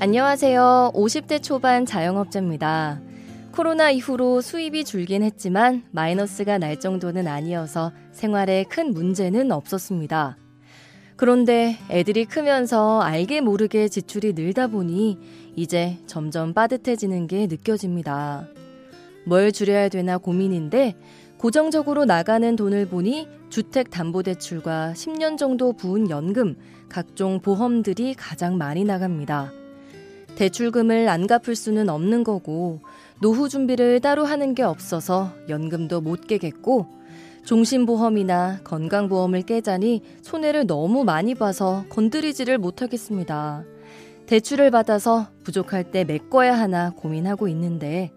안녕하세요. 50대 초반 자영업자입니다. 코로나 이후로 수입이 줄긴 했지만 마이너스가 날 정도는 아니어서 생활에 큰 문제는 없었습니다. 그런데 애들이 크면서 알게 모르게 지출이 늘다 보니 이제 점점 빠듯해지는 게 느껴집니다. 뭘 줄여야 되나 고민인데 고정적으로 나가는 돈을 보니 주택담보대출과 10년 정도 부은 연금, 각종 보험들이 가장 많이 나갑니다. 대출금을 안 갚을 수는 없는 거고 노후 준비를 따로 하는 게 없어서 연금도 못 깨겠고 종신보험이나 건강보험을 깨자니 손해를 너무 많이 봐서 건드리지를 못하겠습니다. 대출을 받아서 부족할 때 메꿔야 하나 고민하고 있는데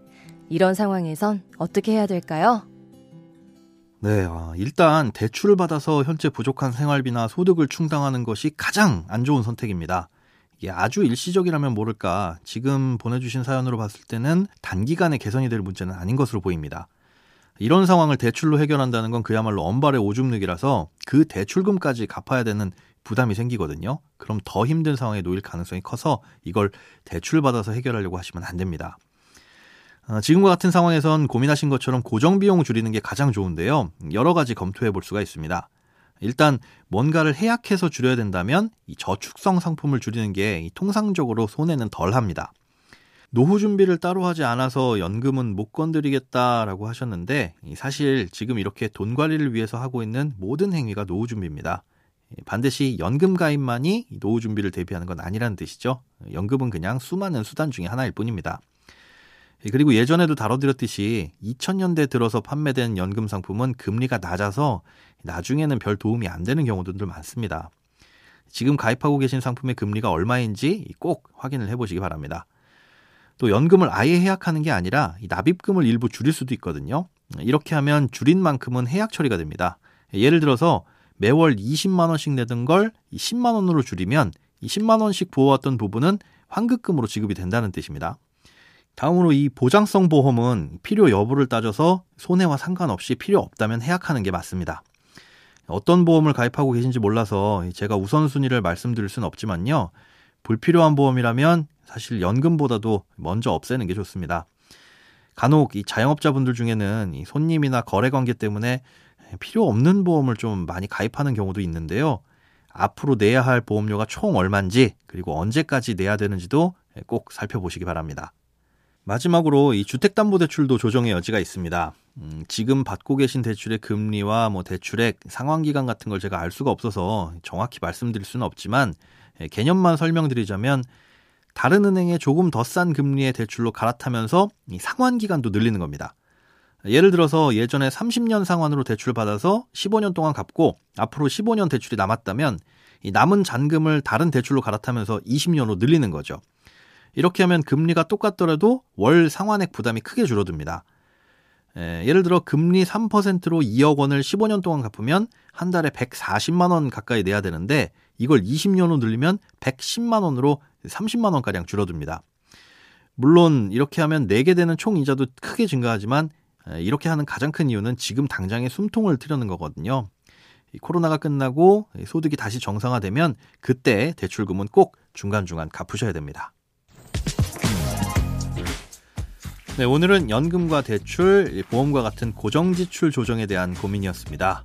이런 상황에선 어떻게 해야 될까요? 네, 아, 일단 대출을 받아서 현재 부족한 생활비나 소득을 충당하는 것이 가장 안 좋은 선택입니다. 이게 아주 일시적이라면 모를까 지금 보내주신 사연으로 봤을 때는 단기간에 개선이 될 문제는 아닌 것으로 보입니다. 이런 상황을 대출로 해결한다는 건 그야말로 엄발의 오줌 누기라서 그 대출금까지 갚아야 되는 부담이 생기거든요. 그럼 더 힘든 상황에 놓일 가능성이 커서 이걸 대출 받아서 해결하려고 하시면 안 됩니다. 어, 지금과 같은 상황에선 고민하신 것처럼 고정 비용을 줄이는 게 가장 좋은데요. 여러 가지 검토해 볼 수가 있습니다. 일단 뭔가를 해약해서 줄여야 된다면 이 저축성 상품을 줄이는 게 통상적으로 손해는 덜 합니다. 노후 준비를 따로 하지 않아서 연금은 못 건드리겠다라고 하셨는데 사실 지금 이렇게 돈 관리를 위해서 하고 있는 모든 행위가 노후 준비입니다. 반드시 연금 가입만이 노후 준비를 대비하는 건 아니라는 뜻이죠. 연금은 그냥 수많은 수단 중의 하나일 뿐입니다. 그리고 예전에도 다뤄드렸듯이 2000년대 들어서 판매된 연금 상품은 금리가 낮아서 나중에는 별 도움이 안 되는 경우들도 많습니다. 지금 가입하고 계신 상품의 금리가 얼마인지 꼭 확인을 해보시기 바랍니다. 또 연금을 아예 해약하는 게 아니라 납입금을 일부 줄일 수도 있거든요. 이렇게 하면 줄인 만큼은 해약 처리가 됩니다. 예를 들어서 매월 20만 원씩 내던 걸 10만 원으로 줄이면 10만 원씩 부어왔던 부분은 환급금으로 지급이 된다는 뜻입니다. 다음으로 이 보장성 보험은 필요 여부를 따져서 손해와 상관없이 필요 없다면 해약하는 게 맞습니다. 어떤 보험을 가입하고 계신지 몰라서 제가 우선순위를 말씀드릴 수는 없지만요. 불필요한 보험이라면 사실 연금보다도 먼저 없애는 게 좋습니다. 간혹 이 자영업자분들 중에는 이 손님이나 거래 관계 때문에 필요 없는 보험을 좀 많이 가입하는 경우도 있는데요. 앞으로 내야 할 보험료가 총 얼마인지 그리고 언제까지 내야 되는지도 꼭 살펴보시기 바랍니다. 마지막으로 이 주택담보대출도 조정의 여지가 있습니다. 음, 지금 받고 계신 대출의 금리와 뭐 대출액, 상환 기간 같은 걸 제가 알 수가 없어서 정확히 말씀드릴 수는 없지만 예, 개념만 설명드리자면 다른 은행에 조금 더 싼 금리의 대출로 갈아타면서 이 상환 기간도 늘리는 겁니다. 예를 들어서 예전에 30년 상환으로 대출 받아서 15년 동안 갚고 앞으로 15년 대출이 남았다면 이 남은 잔금을 다른 대출로 갈아타면서 20년으로 늘리는 거죠. 이렇게 하면 금리가 똑같더라도 월 상환액 부담이 크게 줄어듭니다. 에, 예를 들어 금리 3%로 2억 원을 15년 동안 갚으면 한 달에 140만 원 가까이 내야 되는데 이걸 20년으로 늘리면 110만 원으로 30만 원 가량 줄어듭니다. 물론 이렇게 하면 내게 되는 총 이자도 크게 증가하지만 이렇게 하는 가장 큰 이유는 지금 당장의 숨통을 트려는 거거든요. 코로나가 끝나고 소득이 다시 정상화되면 그때 대출금은 꼭 중간중간 갚으셔야 됩니다. 네, 오늘은 연금과 대출, 보험과 같은 고정 지출 조정에 대한 고민이었습니다.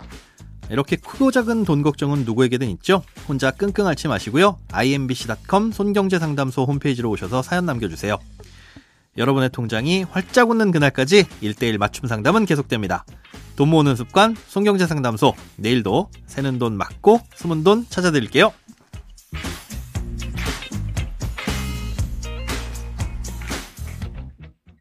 이렇게 크고 작은 돈 걱정은 누구에게든 있죠? 혼자 끙끙 앓지 마시고요. imbc.com 손경제상담소 홈페이지로 오셔서 사연 남겨주세요. 여러분의 통장이 활짝 웃는 그날까지 1대1 맞춤 상담은 계속됩니다. 돈 모으는 습관, 손경제상담소. 내일도 새는 돈 맞고 숨은 돈 찾아드릴게요.